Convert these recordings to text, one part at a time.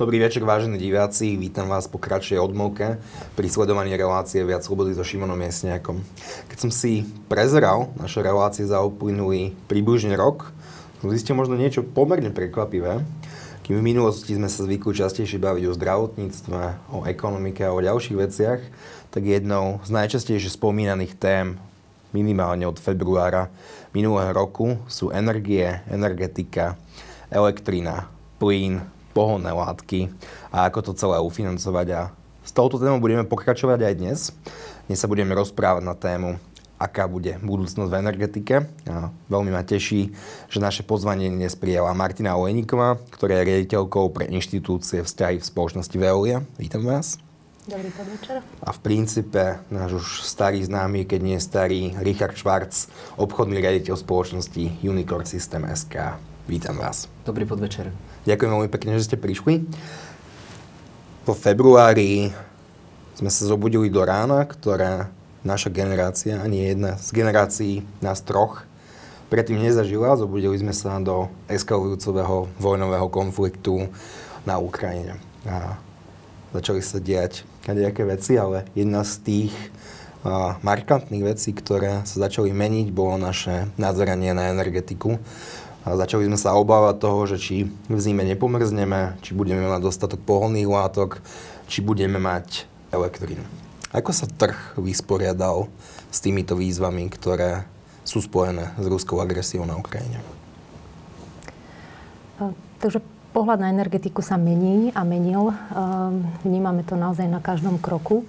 Dobrý večer, vážení diváci. Vítam vás po kratšej odmovke pri sledovaní relácie Viac slobody so Šimonom Miesniakom. Keď som si prezeral naše relácie za uplynulý približne rok, som zistil možno niečo pomerne prekvapivé. Kým v minulosti sme sa zvykli častejšie baviť o zdravotníctve, o ekonomike a o ďalších veciach, tak jednou z najčastejšie spomínaných tém minimálne od februára minulého roku sú energie, energetika, elektrina, plyn, pohonné látky a ako to celé ufinancovať. A s touto témou budeme pokračovať aj dnes. Dnes sa budeme rozprávať na tému, aká bude budúcnosť v energetike. A veľmi ma teší, že naše pozvanie dnes prijala Martina Olejníková, ktorá je riaditeľkou pre inštitúcie vzťahy v spoločnosti Veolia. Vítam vás. Dobrý podvečer. A v princípe náš už starý známy, keď nie starý, Richard Schwarz, obchodný riaditeľ spoločnosti Unicorn System SK. Vítam vás. Dobrý podvečer. Ďakujem veľmi pekne, že ste prišli. Po februári sme sa zobudili do rána, ktoré naša generácia, ani jedna z generácií nás troch, predtým nezažila. Zobudili sme sa do eskalujúceho vojnového konfliktu na Ukrajine. A začali sa diať nejaké veci, ale jedna z tých uh, markantných vecí, ktoré sa začali meniť, bolo naše nazeranie na energetiku. A začali sme sa obávať toho, že či v zime nepomrzneme, či budeme mať dostatok pohodných látok, či budeme mať elektrínu. Ako sa trh vysporiadal s týmito výzvami, ktoré sú spojené s ruskou agresiou na Ukrajine? Takže pohľad na energetiku sa mení a menil. Vnímame to naozaj na každom kroku.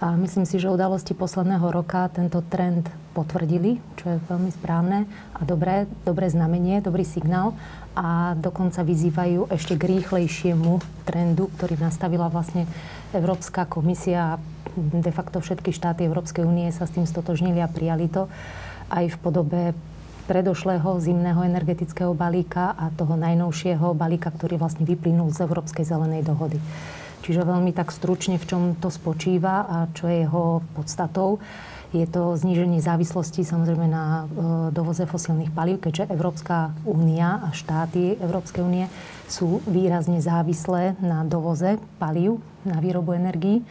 A myslím si, že udalosti posledného roka tento trend potvrdili, čo je veľmi správne a dobré, dobré znamenie, dobrý signál a dokonca vyzývajú ešte k rýchlejšiemu trendu, ktorý nastavila vlastne Európska komisia a de facto všetky štáty Európskej únie sa s tým stotožnili a prijali to aj v podobe predošlého zimného energetického balíka a toho najnovšieho balíka, ktorý vlastne vyplynul z Európskej zelenej dohody. Čiže veľmi tak stručne, v čom to spočíva a čo je jeho podstatou. Je to zníženie závislosti samozrejme na e, dovoze fosílnych palív, keďže Európska únia a štáty Európskej únie sú výrazne závislé na dovoze palív na výrobu energií.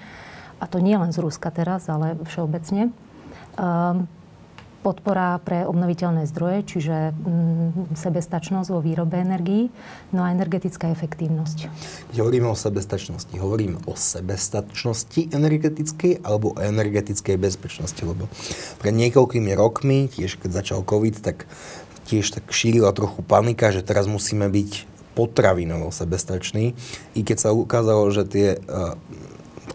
A to nie len z Ruska teraz, ale všeobecne. Ehm, podpora pre obnoviteľné zdroje, čiže mm, sebestačnosť vo výrobe energií, no a energetická efektívnosť. Keď hovoríme o sebestačnosti, hovorím o sebestačnosti energetickej alebo o energetickej bezpečnosti, lebo pred niekoľkými rokmi, tiež keď začal COVID, tak tiež tak šírila trochu panika, že teraz musíme byť potravinovo sebestační, i keď sa ukázalo, že tie uh,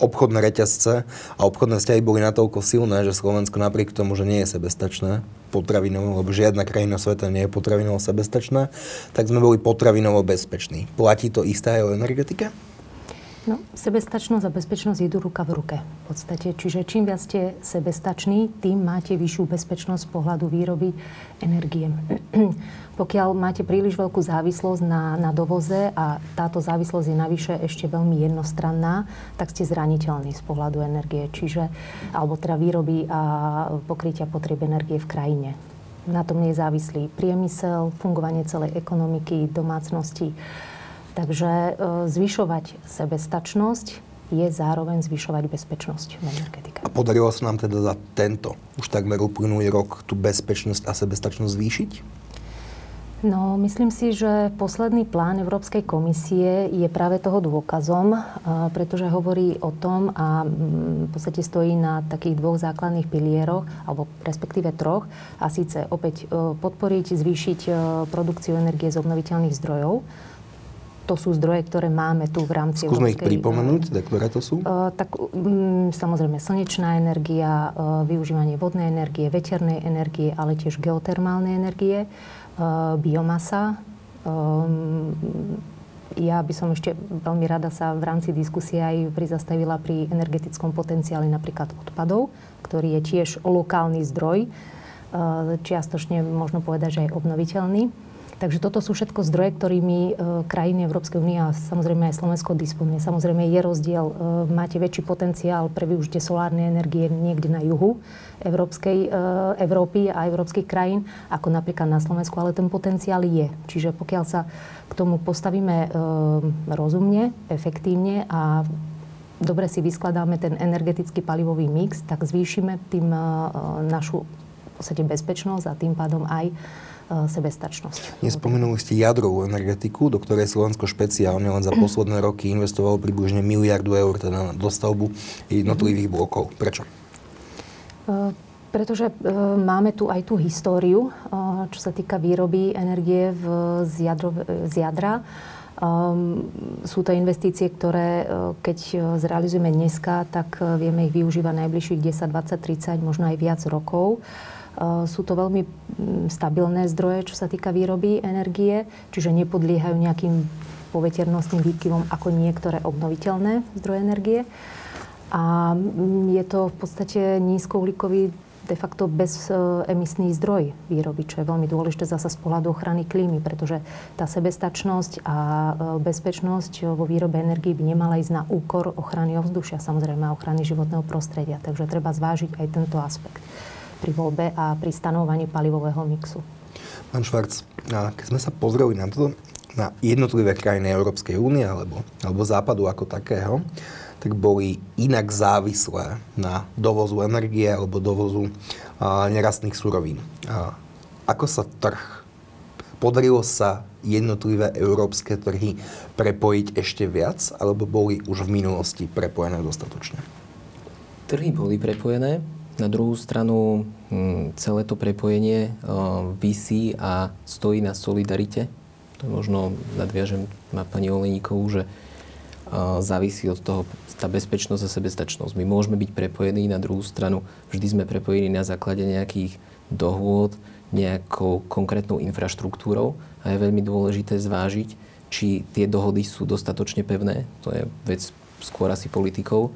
obchodné reťazce a obchodné vzťahy boli natoľko silné, že Slovensko napriek tomu, že nie je sebestačné potravinovo, lebo žiadna krajina sveta nie je potravinovo sebestačná, tak sme boli potravinovo bezpeční. Platí to isté aj o energetike? No, sebestačnosť a bezpečnosť idú ruka v ruke v podstate. Čiže čím viac ste sebestační, tým máte vyššiu bezpečnosť z pohľadu výroby energie. Pokiaľ máte príliš veľkú závislosť na, na dovoze a táto závislosť je navyše ešte veľmi jednostranná, tak ste zraniteľní z pohľadu energie, čiže, alebo teda výroby a pokrytia potrieb energie v krajine. Na tom je závislý priemysel, fungovanie celej ekonomiky, domácnosti, Takže e, zvyšovať sebestačnosť je zároveň zvyšovať bezpečnosť v energetike. A podarilo sa nám teda za tento už takmer uplynulý rok tú bezpečnosť a sebestačnosť zvýšiť? No, myslím si, že posledný plán Európskej komisie je práve toho dôkazom, e, pretože hovorí o tom a mm, v podstate stojí na takých dvoch základných pilieroch, alebo respektíve troch, a síce opäť e, podporiť, zvýšiť produkciu energie z obnoviteľných zdrojov, to sú zdroje, ktoré máme tu v rámci Skúsme ich pripomenúť, uh, ktoré to sú? Uh, tak um, samozrejme slnečná energia, uh, využívanie vodnej energie, veternej energie, ale tiež geotermálnej energie, uh, biomasa. Um, ja by som ešte veľmi rada sa v rámci diskusie aj prizastavila pri energetickom potenciáli napríklad odpadov, ktorý je tiež lokálny zdroj, čiastočne možno povedať, že aj obnoviteľný. Takže toto sú všetko zdroje, ktorými e, krajiny Európskej únie a samozrejme aj Slovensko disponuje. Samozrejme je rozdiel. E, máte väčší potenciál pre využitie solárnej energie niekde na juhu Európskej, e, Európy a európskych krajín, ako napríklad na Slovensku, ale ten potenciál je. Čiže pokiaľ sa k tomu postavíme rozumne, efektívne a dobre si vyskladáme ten energetický palivový mix, tak zvýšime tým našu podstate bezpečnosť a tým pádom aj E, sebestačnosť. Nespomenuli ste jadrovú energetiku, do ktorej Slovensko špeciálne len za posledné roky investovalo približne miliardu eur teda na dostavbu jednotlivých blokov. Prečo? E, pretože e, máme tu aj tú históriu, čo sa týka výroby energie v, z, jadro, z jadra. Um, sú to investície, ktoré keď zrealizujeme dneska, tak vieme ich využívať najbližších 10, 20, 30, možno aj viac rokov. Eh, sú to veľmi mm, stabilné zdroje, čo sa týka výroby energie, čiže nepodliehajú nejakým poveternostným výkyvom ako niektoré obnoviteľné zdroje energie. A mm, je to v podstate nízkouhlíkový de facto bezemisný zdroj výroby, čo je veľmi dôležité zasa z pohľadu ochrany klímy, pretože tá sebestačnosť a eh, bezpečnosť vo výrobe energii by nemala ísť na úkor ochrany ovzdušia, samozrejme a ochrany životného prostredia. Takže treba zvážiť aj tento aspekt pri voľbe a pri stanovaní palivového mixu. Pán Švarc, keď sme sa pozreli na to, na jednotlivé krajiny Európskej únie alebo, alebo západu ako takého, tak boli inak závislé na dovozu energie alebo dovozu a, nerastných surovín. A, ako sa trh, podarilo sa jednotlivé európske trhy prepojiť ešte viac, alebo boli už v minulosti prepojené dostatočne? Trhy boli prepojené, na druhú stranu hm, celé to prepojenie vysí a stojí na solidarite. To možno nadviažem na pani Oleníkovú, že závisí od toho tá bezpečnosť a sebestačnosť. My môžeme byť prepojení, na druhú stranu vždy sme prepojení na základe nejakých dohôd, nejakou konkrétnou infraštruktúrou a je veľmi dôležité zvážiť, či tie dohody sú dostatočne pevné. To je vec skôr asi politikov,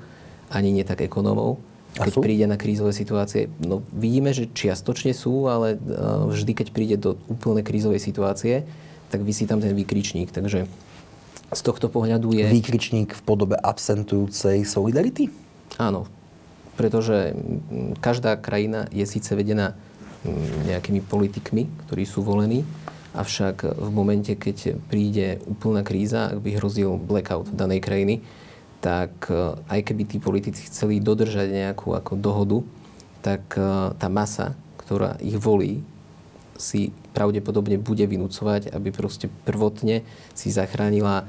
ani nie tak ekonómov keď príde na krízové situácie. No vidíme, že čiastočne sú, ale e, vždy, keď príde do úplne krízovej situácie, tak vysí tam ten výkričník. Takže z tohto pohľadu je... Výkričník v podobe absentujúcej solidarity? Áno. Pretože každá krajina je síce vedená nejakými politikmi, ktorí sú volení, avšak v momente, keď príde úplná kríza, ak by hrozil blackout v danej krajiny, tak e, aj keby tí politici chceli dodržať nejakú ako dohodu, tak e, tá masa, ktorá ich volí, si pravdepodobne bude vynúcovať, aby proste prvotne si zachránila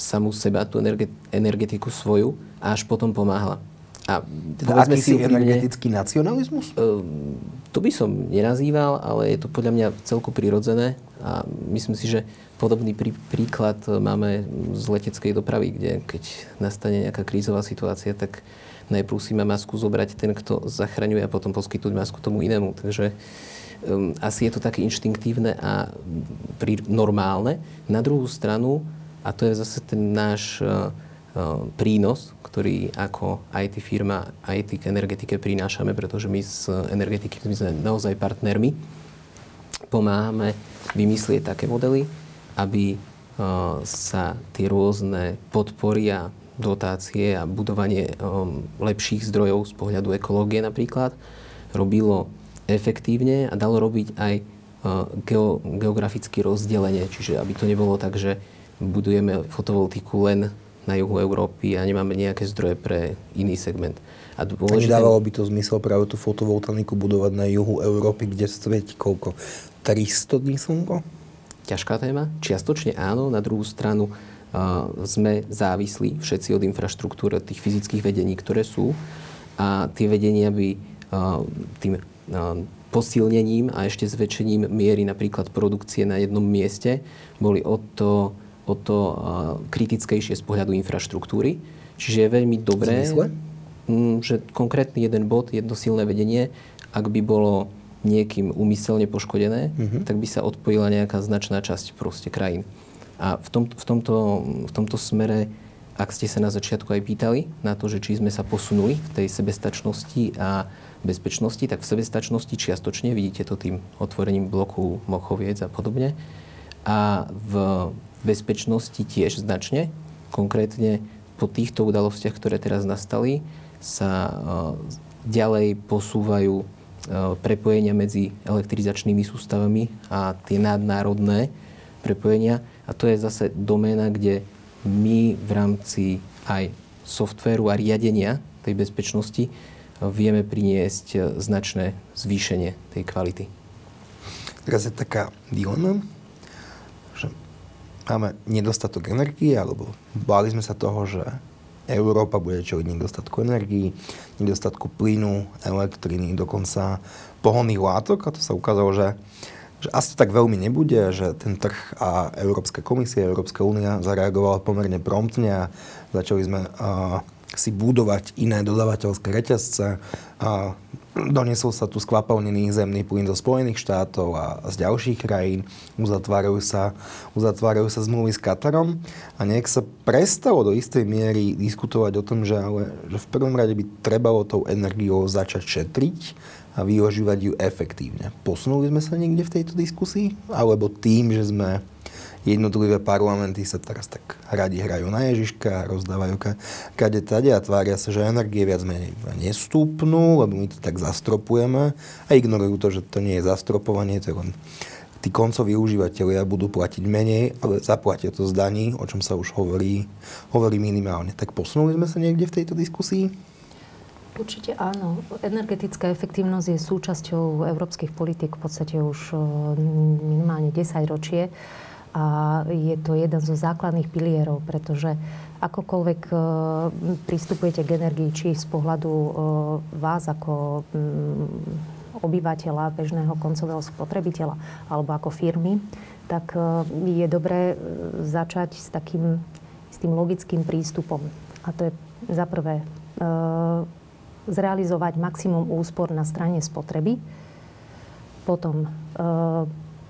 samú seba, tú energetiku svoju a až potom pomáhala. A teda aký si úprimne, energetický nacionalizmus? Uh, to by som nenazýval, ale je to podľa mňa celku prirodzené a myslím si, že podobný prí, príklad máme z leteckej dopravy, kde keď nastane nejaká krízová situácia, tak najprv si má masku zobrať ten, kto zachraňuje a potom poskytnúť masku tomu inému. Takže um, asi je to také inštinktívne a pri, normálne. Na druhú stranu, a to je zase ten náš uh, prínos, ktorý ako IT firma, IT k energetike prinášame, pretože my z energetiky my sme naozaj partnermi. Pomáhame vymyslieť také modely, aby uh, sa tie rôzne podpory a dotácie a budovanie um, lepších zdrojov z pohľadu ekológie napríklad robilo efektívne a dalo robiť aj uh, geo, geografické rozdelenie. Čiže aby to nebolo tak, že budujeme fotovoltiku len na juhu Európy a nemáme nejaké zdroje pre iný segment. A dôležité... Dávalo by to zmysel práve tú fotovoltaniku budovať na juhu Európy, kde svieti koľko? 300 dní slnko? Ťažká téma. Čiastočne áno. Na druhú stranu uh, sme závislí všetci od infraštruktúry, od tých fyzických vedení, ktoré sú. A tie vedenia by uh, tým uh, posilnením a ešte zväčšením miery napríklad produkcie na jednom mieste boli o to o to kritickejšie z pohľadu infraštruktúry. Čiže je veľmi dobré, že konkrétny jeden bod, jedno silné vedenie, ak by bolo niekým úmyselne poškodené, uh-huh. tak by sa odpojila nejaká značná časť proste krajín. A v, tom, v, tomto, v tomto smere, ak ste sa na začiatku aj pýtali na to, že či sme sa posunuli v tej sebestačnosti a bezpečnosti, tak v sebestačnosti čiastočne, vidíte to tým otvorením bloku Mochoviec a podobne, a v bezpečnosti tiež značne. Konkrétne po týchto udalostiach, ktoré teraz nastali, sa ďalej posúvajú prepojenia medzi elektrizačnými sústavami a tie nadnárodné prepojenia. A to je zase doména, kde my v rámci aj softvéru a riadenia tej bezpečnosti vieme priniesť značné zvýšenie tej kvality. Teraz je taká dilema, máme nedostatok energie, alebo báli sme sa toho, že Európa bude čeliť nedostatku energii, nedostatku plynu, elektriny, dokonca pohonných látok. A to sa ukázalo, že, že asi to tak veľmi nebude, že ten trh a Európska komisia, Európska únia zareagovala pomerne promptne a začali sme uh, si budovať iné dodávateľské reťazce. A Doniesol sa tu skvapalnený zemný plyn zo Spojených štátov a z ďalších krajín. Uzatvárajú sa, uzatvárajú sa zmluvy s Katarom a nech sa prestalo do istej miery diskutovať o tom, že, ale, že v prvom rade by trebalo tou energiou začať šetriť a využívať ju efektívne. Posunuli sme sa niekde v tejto diskusii? Alebo tým, že sme jednotlivé parlamenty sa teraz tak radi hrajú na Ježiška, rozdávajú ka, kade tade a tvária sa, že energie viac menej nestúpnú, lebo my to tak zastropujeme a ignorujú to, že to nie je zastropovanie, to je len tí koncoví užívateľia budú platiť menej, ale zaplatia to z daní, o čom sa už hovorí, hovorí minimálne. Tak posunuli sme sa niekde v tejto diskusii? Určite áno. Energetická efektívnosť je súčasťou európskych politik v podstate už minimálne 10 ročie. A je to jeden zo základných pilierov, pretože akokoľvek e, pristupujete k energii, či z pohľadu e, vás ako mm, obyvateľa, bežného koncového spotrebiteľa alebo ako firmy, tak e, je dobré začať s takým s tým logickým prístupom. A to je za prvé zrealizovať maximum úspor na strane spotreby, potom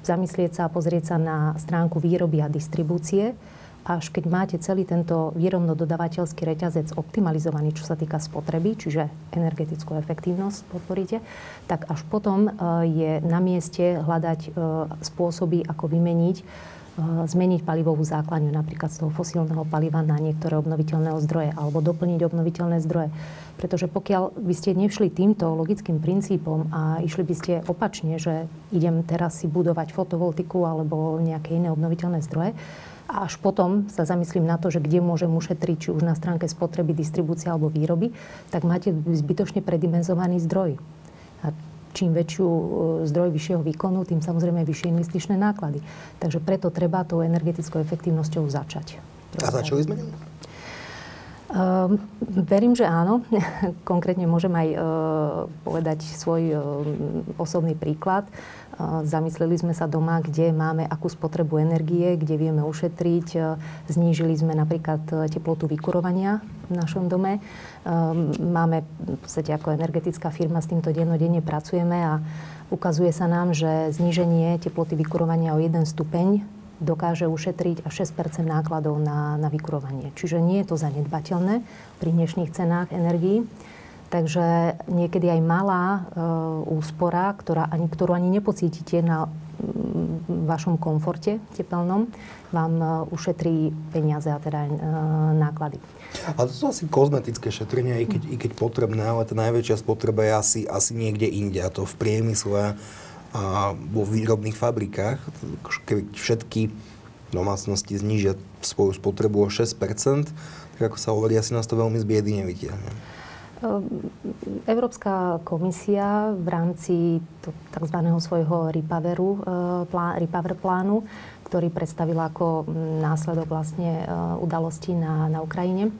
zamyslieť sa a pozrieť sa na stránku výroby a distribúcie. Až keď máte celý tento výrobno-dodavateľský reťazec optimalizovaný, čo sa týka spotreby, čiže energetickú efektívnosť podporíte, tak až potom e, je na mieste hľadať e, spôsoby, ako vymeniť zmeniť palivovú základňu napríklad z toho fosílneho paliva na niektoré obnoviteľné zdroje alebo doplniť obnoviteľné zdroje. Pretože pokiaľ by ste nevšli týmto logickým princípom a išli by ste opačne, že idem teraz si budovať fotovoltiku alebo nejaké iné obnoviteľné zdroje, a až potom sa zamyslím na to, že kde môžem ušetriť, či už na stránke spotreby, distribúcie alebo výroby, tak máte zbytočne predimenzovaný zdroj. A čím väčšiu e, zdroj vyššieho výkonu, tým samozrejme vyššie investičné náklady. Takže preto treba tou energetickou efektívnosťou začať. A začali sme Uh, verím, že áno. Konkrétne môžem aj uh, povedať svoj uh, osobný príklad. Zamysleli sme sa doma, kde máme akú spotrebu energie, kde vieme ušetriť. Znížili sme napríklad teplotu vykurovania v našom dome. Máme v podstate ako energetická firma s týmto dennodenne pracujeme a ukazuje sa nám, že zníženie teploty vykurovania o 1 stupeň dokáže ušetriť až 6% nákladov na, na vykurovanie. Čiže nie je to zanedbateľné pri dnešných cenách energií. Takže niekedy aj malá e, úspora, ktorá ani, ktorú ani nepocítite na mm, vašom komforte tepelnom, vám e, ušetrí peniaze a teda e, náklady. A to sú asi kozmetické šetrenia, i keď, i keď potrebné, ale tá najväčšia spotreba je asi, asi niekde inde, a to v priemysle a vo výrobných fabrikách. Keď všetky domácnosti znížia svoju spotrebu o 6%, tak ako sa hovorí, asi nás to veľmi z biedy nevytiahne. Ehm, Európska komisia v rámci tzv. svojho Repoweru, plán, Repower plánu, ktorý predstavila ako následok vlastne eh, udalostí na, na Ukrajine, eh,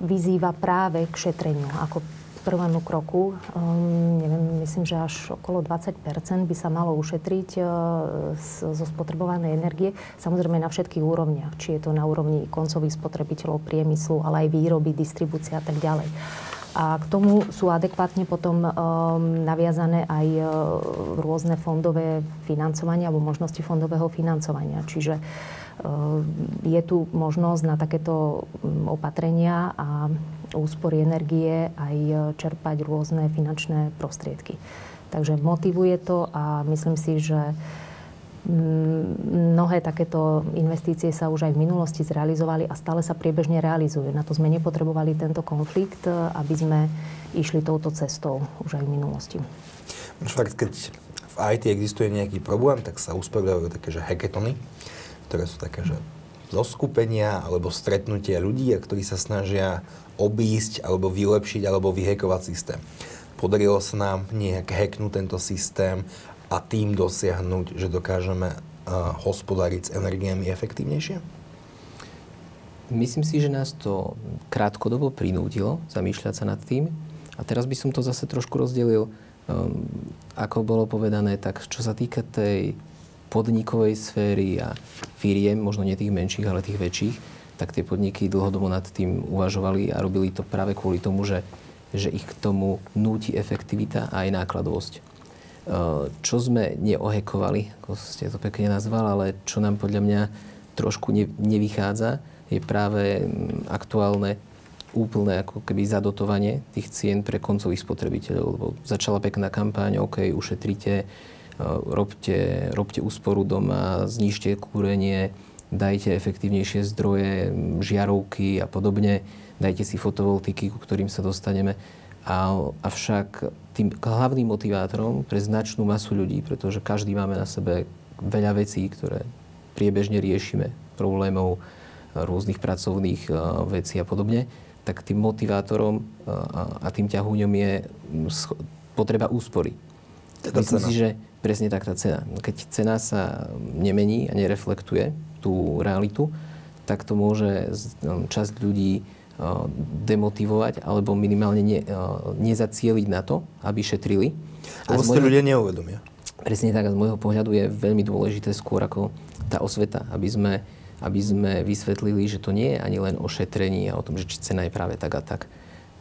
vyzýva práve k šetreniu ako prvému kroku. Um, neviem, myslím, že až okolo 20% by sa malo ušetriť uh, zo spotrebovanej energie. Samozrejme na všetkých úrovniach. Či je to na úrovni koncových spotrebiteľov, priemyslu, ale aj výroby, distribúcia a tak ďalej. A k tomu sú adekvátne potom um, naviazané aj uh, rôzne fondové financovania alebo možnosti fondového financovania. Čiže uh, je tu možnosť na takéto um, opatrenia a úspory energie aj uh, čerpať rôzne finančné prostriedky. Takže motivuje to a myslím si, že Mnohé takéto investície sa už aj v minulosti zrealizovali a stále sa priebežne realizujú. Na to sme nepotrebovali tento konflikt, aby sme išli touto cestou už aj v minulosti. Fakt, keď v IT existuje nejaký problém, tak sa usporiadajú také, že hacketony, ktoré sú také, že zoskupenia alebo stretnutia ľudí, ktorí sa snažia obísť alebo vylepšiť alebo vyhekovať systém. Podarilo sa nám nejak hacknúť tento systém a tým dosiahnuť, že dokážeme uh, hospodáriť s energiami efektívnejšie? Myslím si, že nás to krátkodobo prinútilo zamýšľať sa nad tým. A teraz by som to zase trošku rozdelil, um, ako bolo povedané, tak čo sa týka tej podnikovej sféry a firiem, možno nie tých menších, ale tých väčších, tak tie podniky dlhodobo nad tým uvažovali a robili to práve kvôli tomu, že, že ich k tomu núti efektivita a aj nákladovosť. Eh, čo sme neohekovali, ako ste to pekne nazval, ale čo nám podľa mňa trošku ne, nevychádza, je práve aktuálne úplné ako keby zadotovanie tých cien pre koncových spotrebiteľov. Lebo začala pekná kampáň, OK, ušetrite, robte, robte úsporu doma, znižte kúrenie, dajte efektívnejšie zdroje, žiarovky a podobne, dajte si fotovoltiky, ku ktorým sa dostaneme. A, avšak tým hlavným motivátorom pre značnú masu ľudí, pretože každý máme na sebe veľa vecí, ktoré priebežne riešime, problémov rôznych pracovných vecí a podobne, tak tým motivátorom a tým ťahúňom je potreba úspory. Teda Myslím cena. si, že presne tak tá cena. Keď cena sa nemení a nereflektuje tú realitu, tak to môže časť ľudí demotivovať alebo minimálne ne, nezacieliť na to, aby šetrili. A môjho, ľudia neuvedomia. Presne tak, a z môjho pohľadu je veľmi dôležité skôr ako tá osveta, aby sme, aby sme vysvetlili, že to nie je ani len o šetrení a o tom, že či cena je práve tak a tak.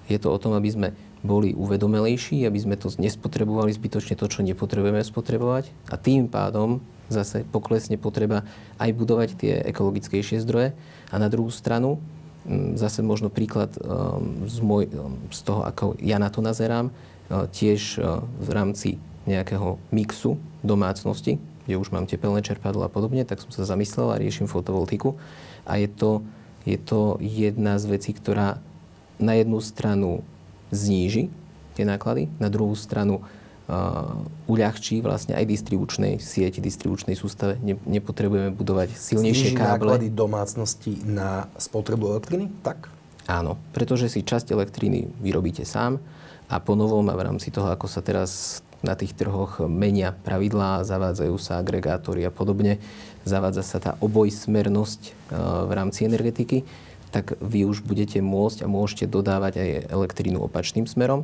Je to o tom, aby sme boli uvedomelejší, aby sme to nespotrebovali zbytočne to, čo nepotrebujeme spotrebovať a tým pádom zase poklesne potreba aj budovať tie ekologickejšie zdroje a na druhú stranu Mm, zase možno príklad um, z, môj, um, z toho, ako ja na to nazerám, uh, tiež uh, v rámci nejakého mixu domácnosti, kde už mám tepelné čerpadlo a podobne, tak som sa zamyslel a riešim fotovoltiku. A je to, je to jedna z vecí, ktorá na jednu stranu zníži tie náklady, na druhú stranu uľahčí vlastne aj distribučnej sieti, distribučnej sústave. Ne, nepotrebujeme budovať silnejšie Zniží káble. náklady domácnosti na spotrebu elektriny? Tak? Áno, pretože si časť elektriny vyrobíte sám a po novom a v rámci toho, ako sa teraz na tých trhoch menia pravidlá, zavádzajú sa agregátory a podobne, zavádza sa tá obojsmernosť v rámci energetiky, tak vy už budete môcť a môžete dodávať aj elektrínu opačným smerom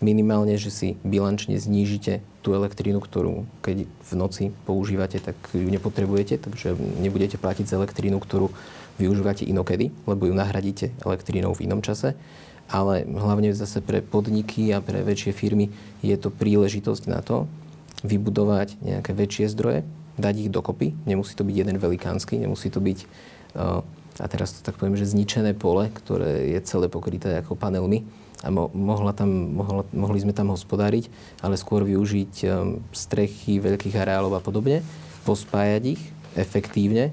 minimálne, že si bilančne znížite tú elektrínu, ktorú keď v noci používate, tak ju nepotrebujete, takže nebudete platiť za elektrínu, ktorú využívate inokedy, lebo ju nahradíte elektrínou v inom čase. Ale hlavne zase pre podniky a pre väčšie firmy je to príležitosť na to vybudovať nejaké väčšie zdroje, dať ich dokopy. Nemusí to byť jeden velikánsky, nemusí to byť a teraz to tak poviem, že zničené pole, ktoré je celé pokryté ako panelmi, a mo- mohla tam, mohla, mohli sme tam hospodáriť, ale skôr využiť um, strechy veľkých areálov a podobne, pospájať ich efektívne,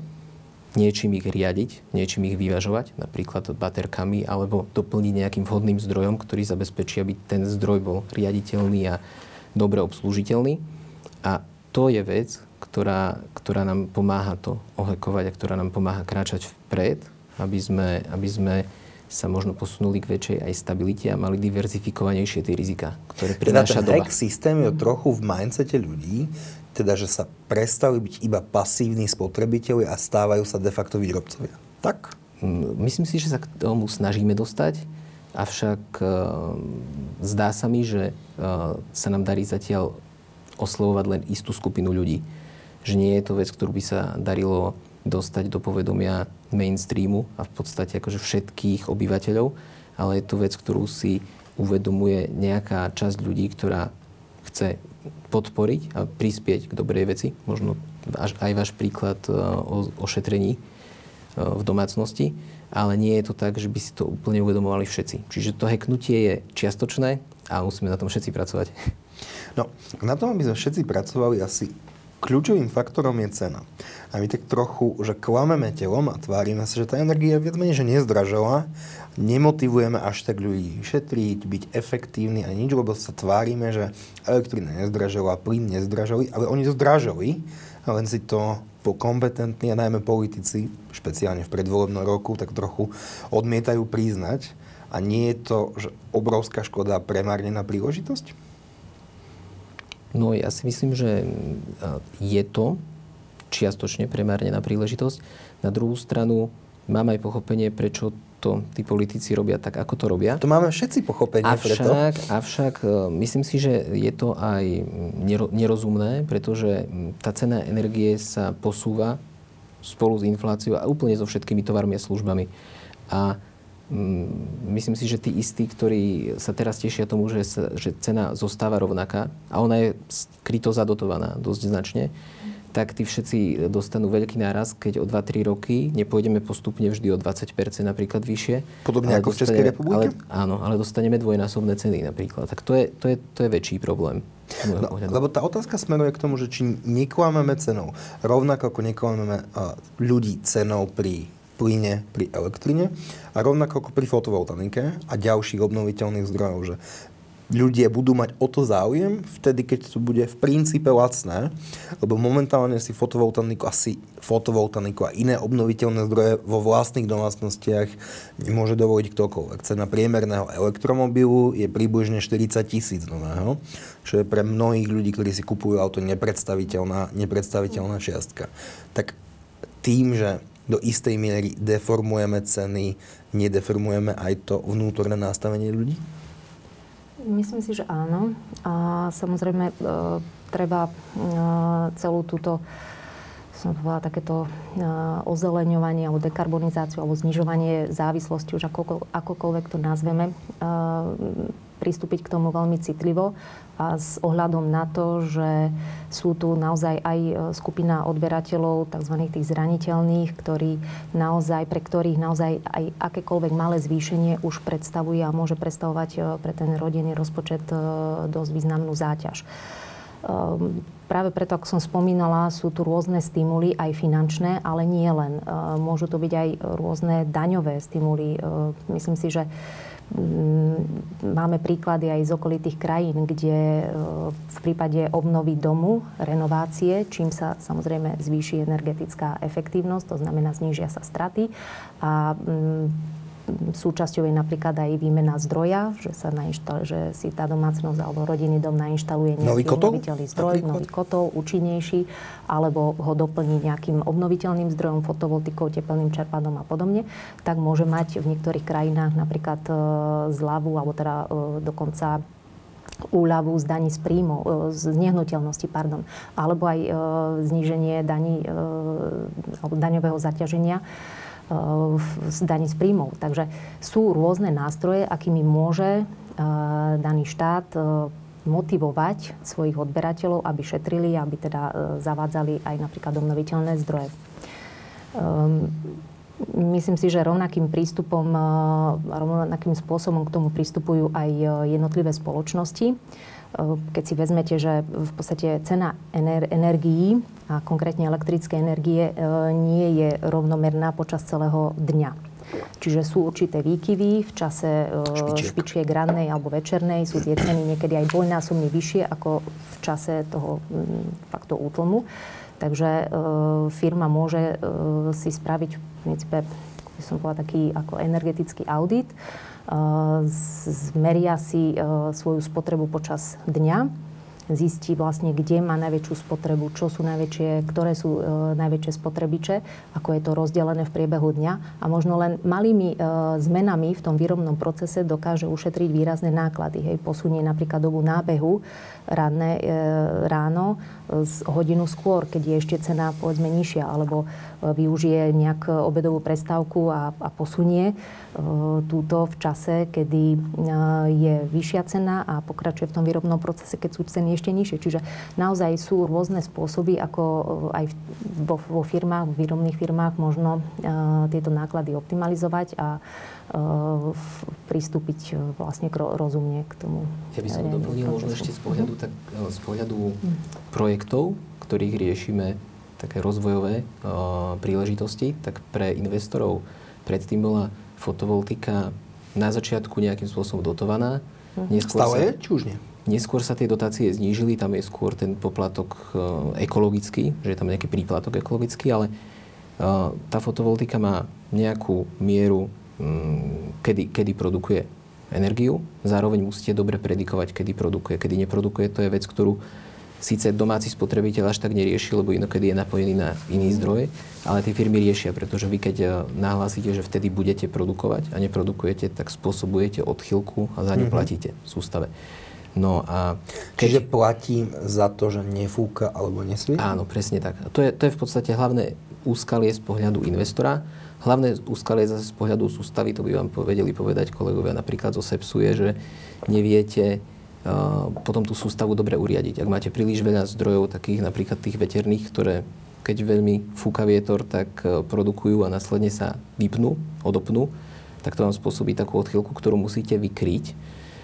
niečím ich riadiť, niečím ich vyvažovať, napríklad baterkami, alebo doplniť nejakým vhodným zdrojom, ktorý zabezpečí, aby ten zdroj bol riaditeľný a dobre obslúžiteľný. A to je vec, ktorá, ktorá nám pomáha to ohekovať a ktorá nám pomáha kráčať vpred, aby sme, aby sme sa možno posunuli k väčšej aj stabilite a mali diverzifikovanejšie tie rizika, ktoré prináša teda ten hack systém je trochu v mindsete ľudí, teda že sa prestali byť iba pasívni spotrebiteľi a stávajú sa de facto výrobcovia. Tak? Mm, myslím si, že sa k tomu snažíme dostať, avšak uh, zdá sa mi, že uh, sa nám darí zatiaľ oslovovať len istú skupinu ľudí. Že nie je to vec, ktorú by sa darilo dostať do povedomia mainstreamu a v podstate akože všetkých obyvateľov, ale je to vec, ktorú si uvedomuje nejaká časť ľudí, ktorá chce podporiť a prispieť k dobrej veci. Možno aj váš príklad e, o, o šetrení e, v domácnosti, ale nie je to tak, že by si to úplne uvedomovali všetci. Čiže to heknutie je čiastočné a musíme na tom všetci pracovať. No, na tom, aby sme všetci pracovali, asi kľúčovým faktorom je cena. A my tak trochu, že klameme telom a tvárime sa, že tá energia viac menej, že nezdražila, nemotivujeme až tak ľudí šetriť, byť efektívni a nič, lebo sa tvárime, že elektrina nezdražila, plyn nezdražili, ale oni to zdražili, len si to po kompetentní a najmä politici, špeciálne v predvolebnom roku, tak trochu odmietajú priznať. A nie je to že obrovská škoda premárnená príležitosť? No ja si myslím, že je to čiastočne premárnená príležitosť. Na druhú stranu mám aj pochopenie, prečo to tí politici robia tak, ako to robia. To máme všetci pochopenie avšak, preto. Avšak e, myslím si, že je to aj nerozumné, pretože tá cena energie sa posúva spolu s infláciou a úplne so všetkými tovarmi a službami. A myslím si, že tí istí, ktorí sa teraz tešia tomu, že, sa, že cena zostáva rovnaká a ona je kryto zadotovaná dosť značne, tak tí všetci dostanú veľký náraz, keď o 2-3 roky nepôjdeme postupne vždy o 20% napríklad vyššie. Podobne ako v Českej republike? Ale, áno, ale dostaneme dvojnásobné ceny napríklad. Tak to je, to je, to je väčší problém. No, lebo tá otázka smeruje k tomu, že či neklameme cenou, rovnako ako neklameme ľudí cenou pri plyne, pri elektrine a rovnako ako pri fotovoltaike a ďalších obnoviteľných zdrojov, že ľudia budú mať o to záujem vtedy, keď to bude v princípe lacné, lebo momentálne si fotovoltaniku, asi fotovoltaniku a iné obnoviteľné zdroje vo vlastných domácnostiach nemôže dovoliť ktokoľvek. Cena priemerného elektromobilu je približne 40 tisíc nového, čo je pre mnohých ľudí, ktorí si kupujú auto, nepredstaviteľná, nepredstaviteľná čiastka. Tak tým, že do istej miery deformujeme ceny, nedeformujeme aj to vnútorné nastavenie ľudí? Myslím si, že áno. A samozrejme e, treba e, celú túto som povedala, takéto e, ozeleňovanie alebo dekarbonizáciu alebo znižovanie závislosti, už ako, akokoľvek to nazveme, e, pristúpiť k tomu veľmi citlivo a s ohľadom na to, že sú tu naozaj aj e, skupina odberateľov, tzv. tých zraniteľných, ktorí naozaj, pre ktorých naozaj aj akékoľvek malé zvýšenie už predstavuje a môže predstavovať e, pre ten rodinný rozpočet e, dosť významnú záťaž. Ehm, práve preto, ako som spomínala, sú tu rôzne stimuly, aj finančné, ale nie len. Môžu to byť aj rôzne daňové stimuly. Myslím si, že máme príklady aj z okolitých krajín, kde e, v prípade obnovy domu, renovácie, čím sa samozrejme zvýši energetická efektívnosť, to znamená znížia sa straty a mm, súčasťou je napríklad aj výmena zdroja, že, sa nainštal, že si tá domácnosť alebo rodinný dom nainštaluje nejaký obnoviteľný zdroj, napríklad? nový kotol, účinnejší, alebo ho doplní nejakým obnoviteľným zdrojom, fotovoltikou, teplným čerpadom a podobne, tak môže mať v niektorých krajinách napríklad e, zľavu, alebo teda e, dokonca úľavu z daní z príjmov, e, z nehnuteľnosti, pardon, alebo aj zníženie daní alebo daňového zaťaženia z daní z príjmov. Takže sú rôzne nástroje, akými môže e, daný štát e, motivovať svojich odberateľov, aby šetrili, aby teda zavádzali aj napríklad obnoviteľné zdroje. Ehm, myslím si, že rovnakým prístupom, rovnakým spôsobom k tomu pristupujú aj jednotlivé spoločnosti. Keď si vezmete, že v podstate cena energií a konkrétne elektrické energie e, nie je rovnomerná počas celého dňa. Čiže sú určité výkyvy v čase e, špičiek. špičiek rannej alebo večernej. Sú tie ceny niekedy aj dvojnásobne vyššie ako v čase toho faktu útlmu. Takže e, firma môže si spraviť v princípe, by som povedala, taký ako energetický audit. Zmeria si svoju spotrebu počas dňa zistí vlastne, kde má najväčšiu spotrebu, čo sú najväčšie, ktoré sú e, najväčšie spotrebiče, ako je to rozdelené v priebehu dňa a možno len malými zmenami v tom výrobnom procese dokáže ušetriť výrazné náklady. Hej, posunie napríklad dobu nábehu ranné, ráno z hodinu skôr, keď je ešte cena povedzme nižšia, alebo využije nejak obedovú prestávku a, a posunie E, túto v čase, kedy e, je vyššia cena a pokračuje v tom výrobnom procese, keď sú ceny ešte nižšie. Čiže naozaj sú rôzne spôsoby, ako aj vo, vo firmách, v výrobných firmách možno tieto náklady optimalizovať a pristúpiť vlastne rozumne k tomu. Ja by som doplnil možno ešte z pohľadu, tak, z pohľadu mm. projektov, ktorých riešime také rozvojové uh, príležitosti, tak pre investorov predtým bola fotovoltika na začiatku nejakým spôsobom dotovaná. Mhm. Neskôr Stále sa, je, či už nie? Neskôr sa tie dotácie znížili, tam je skôr ten poplatok uh, ekologický, že je tam nejaký príplatok ekologický, ale uh, tá fotovoltika má nejakú mieru, um, kedy, kedy produkuje energiu. Zároveň musíte dobre predikovať, kedy produkuje. Kedy neprodukuje, to je vec, ktorú síce domáci spotrebiteľ až tak nerieši, lebo inokedy je napojený na iný zdroj, ale tie firmy riešia, pretože vy keď eh, nahlásite, že vtedy budete produkovať a neprodukujete, tak spôsobujete odchylku a za ňu mm-hmm. platíte v sústave. No a keď... Čiže platím za to, že nefúka alebo nesvie? Áno, presne tak. To je, to je v podstate hlavné úskalie z pohľadu investora. Hlavné úskalie zase z pohľadu sústavy, to by vám vedeli povedať kolegovia napríklad zo SEPSu, je, že neviete potom tú sústavu dobre uriadiť. Ak máte príliš veľa zdrojov, takých napríklad tých veterných, ktoré keď veľmi fúka vietor, tak e, produkujú a následne sa vypnú, odopnú, tak to vám spôsobí takú odchylku, ktorú musíte vykryť.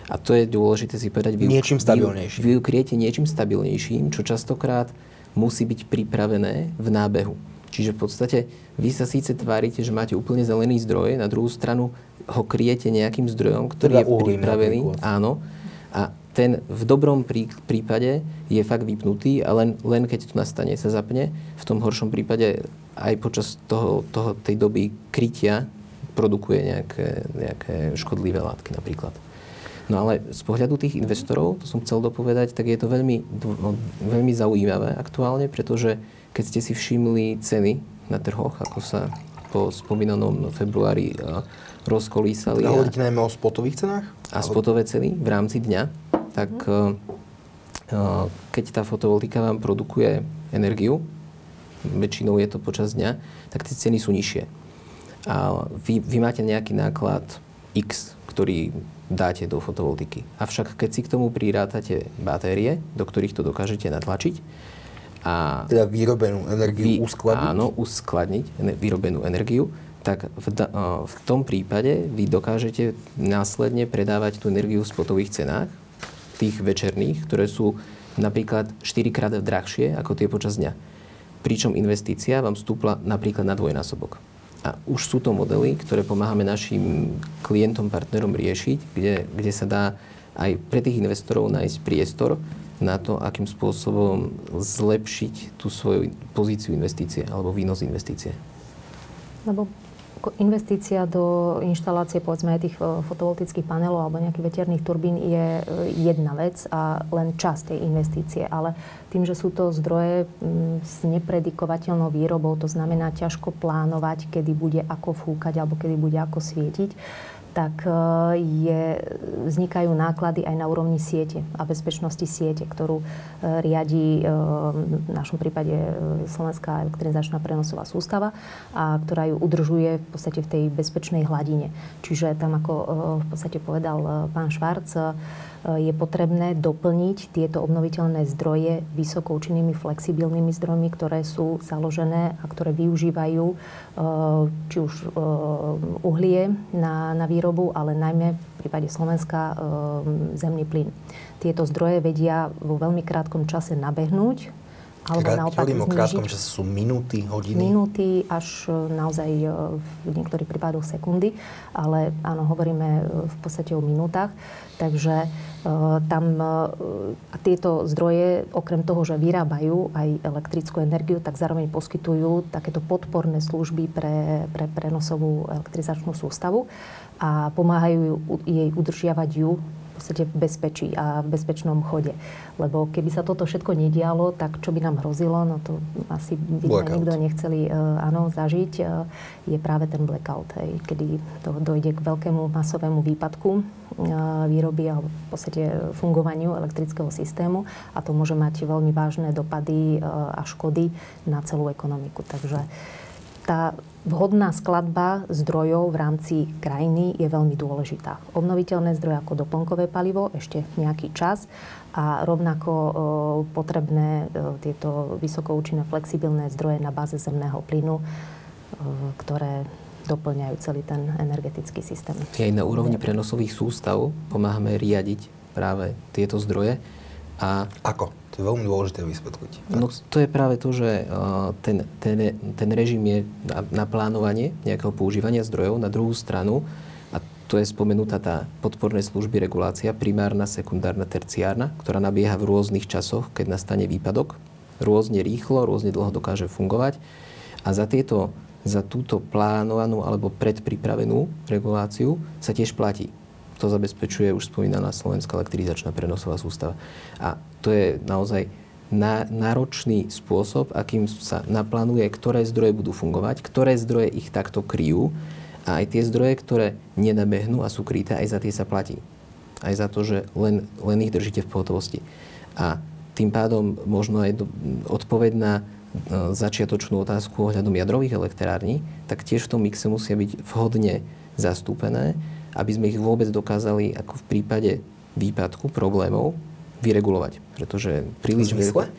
A to je dôležité si povedať. Vy, niečím stabilnejším. Vy, vy kryjete niečím stabilnejším, čo častokrát musí byť pripravené v nábehu. Čiže v podstate vy sa síce tvárite, že máte úplne zelený zdroj, na druhú stranu ho kryjete nejakým zdrojom, ktorý teda je pripravený. Áno. A ten v dobrom prí, prípade je fakt vypnutý a len, len keď to nastane, sa zapne. V tom horšom prípade aj počas toho, toho, tej doby krytia produkuje nejaké, nejaké škodlivé látky napríklad. No ale z pohľadu tých investorov, to som chcel dopovedať, tak je to veľmi, no, veľmi zaujímavé aktuálne, pretože keď ste si všimli ceny na trhoch, ako sa po spomínanom februári rozkolísali. Hovoríte najmä o spotových cenách? A spotové ceny v rámci dňa tak eh, eh, keď tá fotovoltika vám produkuje energiu, väčšinou je to počas dňa, tak tie ceny sú nižšie. A vy, vy máte nejaký náklad X, ktorý dáte do fotovoltiky. Avšak keď si k tomu prirátate batérie, do ktorých to dokážete natlačiť, a teda vyrobenú energiu vy, uskladniť? Áno, uskladniť vyrobenú energiu, tak v, da, eh, v tom prípade vy dokážete následne predávať tú energiu v spotových cenách tých večerných, ktoré sú napríklad 4 krát drahšie ako tie počas dňa. Pričom investícia vám stúpla napríklad na dvojnásobok. A už sú to modely, ktoré pomáhame našim klientom, partnerom riešiť, kde, kde sa dá aj pre tých investorov nájsť priestor na to, akým spôsobom zlepšiť tú svoju pozíciu investície alebo výnos investície. Lebo investícia do inštalácie povedzme aj tých e, fotovoltických panelov alebo nejakých veterných turbín je e, jedna vec a len časť tej investície. Ale tým, že sú to zdroje s nepredikovateľnou výrobou, to znamená ťažko plánovať, kedy bude ako fúkať alebo kedy bude ako svietiť, tak e, je, vznikajú náklady aj na úrovni siete a bezpečnosti siete, ktorú e, riadi e, v našom prípade Slovenská elektronizačná prenosová sústava a ktorá ju udržuje v podstate v tej bezpečnej hladine. Čiže tam, ako v podstate povedal pán Švarc, je potrebné doplniť tieto obnoviteľné zdroje vysokoučinnými flexibilnými zdrojmi, ktoré sú založené a ktoré využívajú či už uhlie na, na výrobu, ale najmä v prípade Slovenska zemný plyn. Tieto zdroje vedia vo veľmi krátkom čase nabehnúť alebo Krát, naopak o krátkom čase sú minúty, hodiny? Minúty až naozaj v niektorých prípadoch sekundy, ale áno, hovoríme v podstate o minútach. Takže tam eh, tieto zdroje, okrem toho, že vyrábajú aj elektrickú energiu, tak zároveň poskytujú takéto podporné služby pre, pre prenosovú elektrizačnú sústavu a pomáhajú jej udržiavať ju podstate v bezpečí a v bezpečnom chode. Lebo keby sa toto všetko nedialo, tak čo by nám hrozilo, no to asi by sme nikto nechceli uh, áno, zažiť, uh, je práve ten blackout, hej, kedy to dojde k veľkému masovému výpadku uh, výroby a v podstate fungovaniu elektrického systému a to môže mať veľmi vážne dopady a škody na celú ekonomiku. Takže tá vhodná skladba zdrojov v rámci krajiny je veľmi dôležitá. Obnoviteľné zdroje ako doplnkové palivo ešte nejaký čas a rovnako potrebné tieto vysokoučinné flexibilné zdroje na báze zemného plynu, ktoré doplňajú celý ten energetický systém. Aj na úrovni prenosových sústav pomáhame riadiť práve tieto zdroje. A... Ako? To je veľmi dôležité vysvetliť. No to je práve to, že ten, ten, ten režim je na, na plánovanie nejakého používania zdrojov. Na druhú stranu, a to je spomenutá tá podporné služby regulácia, primárna, sekundárna, terciárna, ktorá nabieha v rôznych časoch, keď nastane výpadok. Rôzne rýchlo, rôzne dlho dokáže fungovať. A za tieto za túto plánovanú alebo predpripravenú reguláciu sa tiež platí. To zabezpečuje už spomínaná Slovenská elektrizačná prenosová sústava. A to je naozaj náročný spôsob, akým sa naplánuje, ktoré zdroje budú fungovať, ktoré zdroje ich takto kryjú a aj tie zdroje, ktoré nenabehnú a sú kryté, aj za tie sa platí. Aj za to, že len, len ich držíte v pohotovosti. A tým pádom možno aj odpoveď na E, začiatočnú otázku ohľadom jadrových elektrární, tak tiež v tom mixe musia byť vhodne zastúpené, aby sme ich vôbec dokázali ako v prípade výpadku problémov vyregulovať. Pretože príliš... V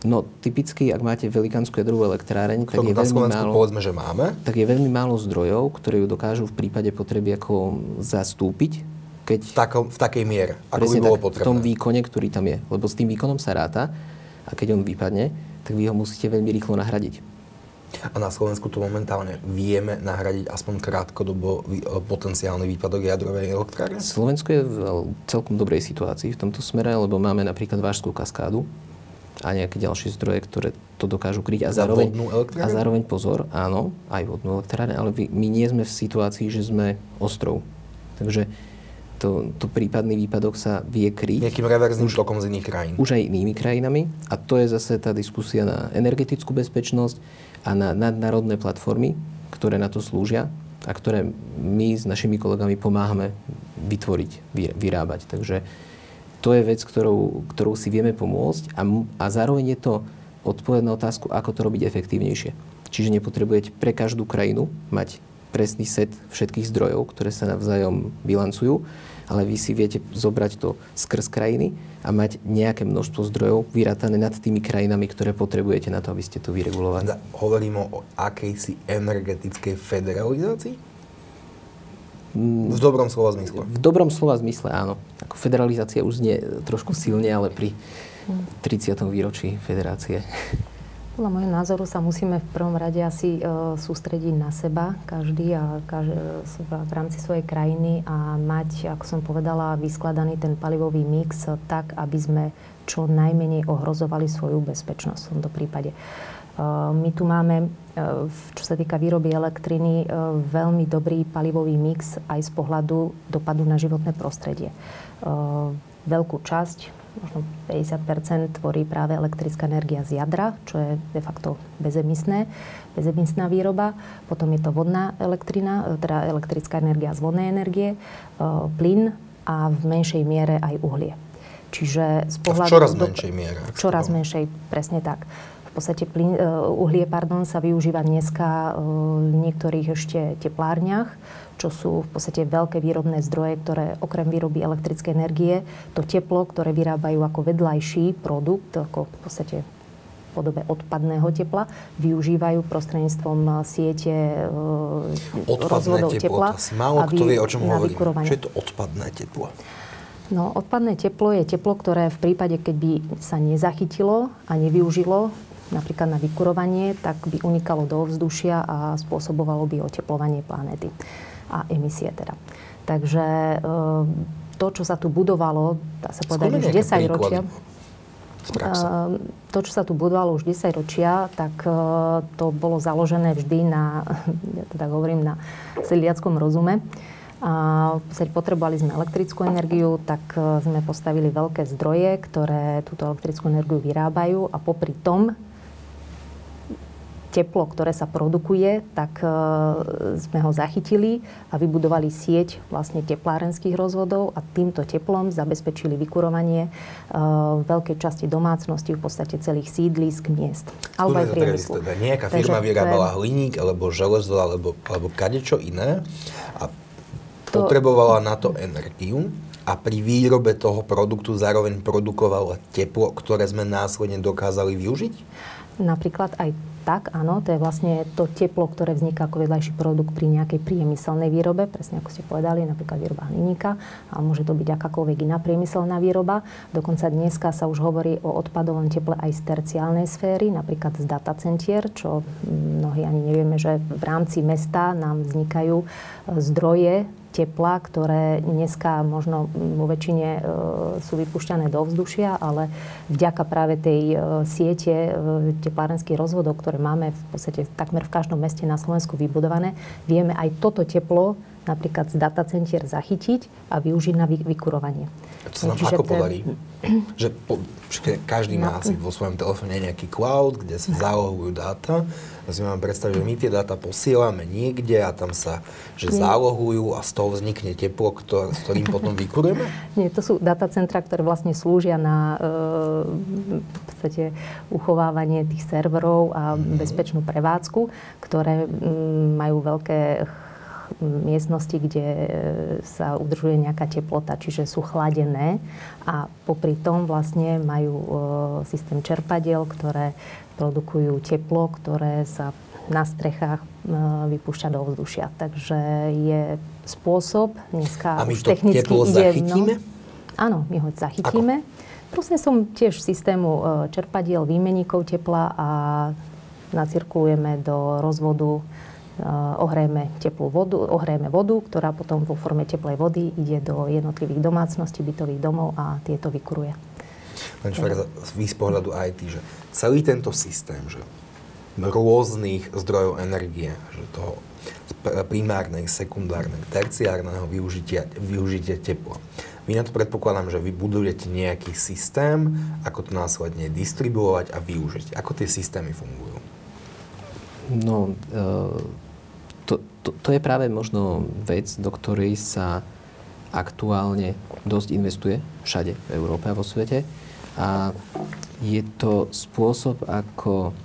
No typicky, ak máte velikánsku jadrovú elektráreň, tak je, veľmi málo, povedzme, že máme. tak je veľmi málo zdrojov, ktoré ju dokážu v prípade potreby ako zastúpiť. Keď v, takom, v takej miere, ako by bolo tak, potrebné. V tom výkone, ktorý tam je. Lebo s tým výkonom sa ráta a keď on vypadne, tak vy ho musíte veľmi rýchlo nahradiť. A na Slovensku to momentálne vieme nahradiť aspoň krátkodobo e, potenciálny výpadok jadrovej elektrárne? Slovensko je v celkom dobrej situácii v tomto smere, lebo máme napríklad Vážskú kaskádu a nejaké ďalšie zdroje, ktoré to dokážu kryť. A zároveň, a zároveň pozor, áno, aj vodnú elektrárne, ale my nie sme v situácii, že sme ostrov. Takže to, to prípadný výpadok sa vie kryť. Nejakým reverzným už, tokom z iných krajín. Už aj inými krajinami. A to je zase tá diskusia na energetickú bezpečnosť a na nadnárodné platformy, ktoré na to slúžia a ktoré my s našimi kolegami pomáhame vytvoriť, vyrábať. Takže to je vec, ktorou, ktorou si vieme pomôcť a, a zároveň je to odpoveď na otázku, ako to robiť efektívnejšie. Čiže nepotrebujete pre každú krajinu mať presný set všetkých zdrojov, ktoré sa navzájom bilancujú, ale vy si viete zobrať to skrz krajiny a mať nejaké množstvo zdrojov vyrátané nad tými krajinami, ktoré potrebujete na to, aby ste to vyregulovali. Hovoríme o akejsi energetickej federalizácii? Mm. V dobrom slova zmysle. V dobrom slova zmysle, áno. Ako federalizácia už nie trošku silne, ale pri 30. výročí federácie. Podľa môjho názoru sa musíme v prvom rade asi e, sústrediť na seba, každý a každý, v rámci svojej krajiny a mať, ako som povedala, vyskladaný ten palivový mix tak, aby sme čo najmenej ohrozovali svoju bezpečnosť v tomto prípade. E, my tu máme, e, čo sa týka výroby elektriny, veľmi dobrý palivový mix aj z pohľadu dopadu na životné prostredie. Veľkú časť, možno 50% tvorí práve elektrická energia z jadra, čo je de facto bezemisné, bezemisná výroba. Potom je to vodná elektrina, teda elektrická energia z vodnej energie, e, plyn a v menšej miere aj uhlie. Čiže z pohľadu... A v čoraz menšej miere. Čoraz menšej, presne tak. V podstate plyn, uh, uhlie pardon, sa využíva dneska uh, v niektorých ešte teplárniach, čo sú v podstate veľké výrobné zdroje, ktoré okrem výroby elektrickej energie, to teplo, ktoré vyrábajú ako vedľajší produkt, ako v podstate v podobe odpadného tepla, využívajú prostredníctvom siete e, odpadné teplo, tepla. Si málo kto vie, o čom hovorím. Čo je to odpadné teplo? No, odpadné teplo je teplo, ktoré v prípade, keď by sa nezachytilo a nevyužilo napríklad na vykurovanie, tak by unikalo do ovzdušia a spôsobovalo by oteplovanie planéty a emisie teda. Takže e, to, čo sa tu budovalo, dá sa povedať už 10 ročia, to, čo sa tu budovalo už 10 ročia, tak e, to bolo založené vždy na, ja tak hovorím, na sedliackom rozume. A potrebovali sme elektrickú energiu, tak e, sme postavili veľké zdroje, ktoré túto elektrickú energiu vyrábajú a popri tom teplo, ktoré sa produkuje, tak e, sme ho zachytili a vybudovali sieť vlastne teplárenských rozvodov a týmto teplom zabezpečili vykurovanie e, veľkej časti domácnosti, v podstate celých sídlisk, miest. Alebo aj priemyslu. Teda nejaká firma Takže vyrábala je... hliník, alebo železo, alebo, alebo kadečo iné a to... potrebovala na to energiu a pri výrobe toho produktu zároveň produkovala teplo, ktoré sme následne dokázali využiť? Napríklad aj tak, áno, to je vlastne to teplo, ktoré vzniká ako vedľajší produkt pri nejakej priemyselnej výrobe, presne ako ste povedali, napríklad výroba hliníka, a môže to byť akákoľvek iná priemyselná výroba. Dokonca dneska sa už hovorí o odpadovom teple aj z terciálnej sféry, napríklad z datacentier, čo mnohí ani nevieme, že v rámci mesta nám vznikajú zdroje tepla, ktoré dneska možno vo väčšine e, sú vypušťané do vzdušia, ale vďaka práve tej e, siete e, teplárenských rozvodov, ktoré máme v podstate takmer v každom meste na Slovensku vybudované, vieme aj toto teplo napríklad z datacentier zachytiť a využiť na vykurovanie. To sa nám Čiže ako podarí? Že po, každý má no. asi vo svojom telefóne nejaký cloud, kde sa zálohujú dáta si mám predstaviť, že my tie dáta posielame niekde a tam sa že zálohujú a z toho vznikne teplo, ktor- s ktorým potom vykurujeme? Nie, to sú datacentra, ktoré vlastne slúžia na e, v podstate uchovávanie tých serverov a mm. bezpečnú prevádzku, ktoré m, majú veľké miestnosti, kde e, sa udržuje nejaká teplota, čiže sú chladené a popri tom vlastne majú e, systém čerpadiel, ktoré produkujú teplo, ktoré sa na strechách e, vypúšťa do vzdušia. Takže je spôsob, dneska A my už to technicky teplo ide, zachytíme? No, áno, my ho zachytíme. Ako? som tiež systému e, čerpadiel, výmeníkov tepla a nacirkulujeme do rozvodu e, ohrejeme teplú vodu, ohrejeme vodu, ktorá potom vo forme teplej vody ide do jednotlivých domácností, bytových domov a tieto vykuruje. Pán Švarza, vy z pohľadu IT, že celý tento systém, že rôznych zdrojov energie, že toho primárnej, sekundárnej, terciárneho využitia, využitia tepla. Vy na to predpokladám, že vy budujete nejaký systém, ako to následne distribuovať a využiť. Ako tie systémy fungujú? No, e, to, to, to je práve možno vec, do ktorej sa aktuálne dosť investuje všade v Európe a vo svete. A je to spôsob, ako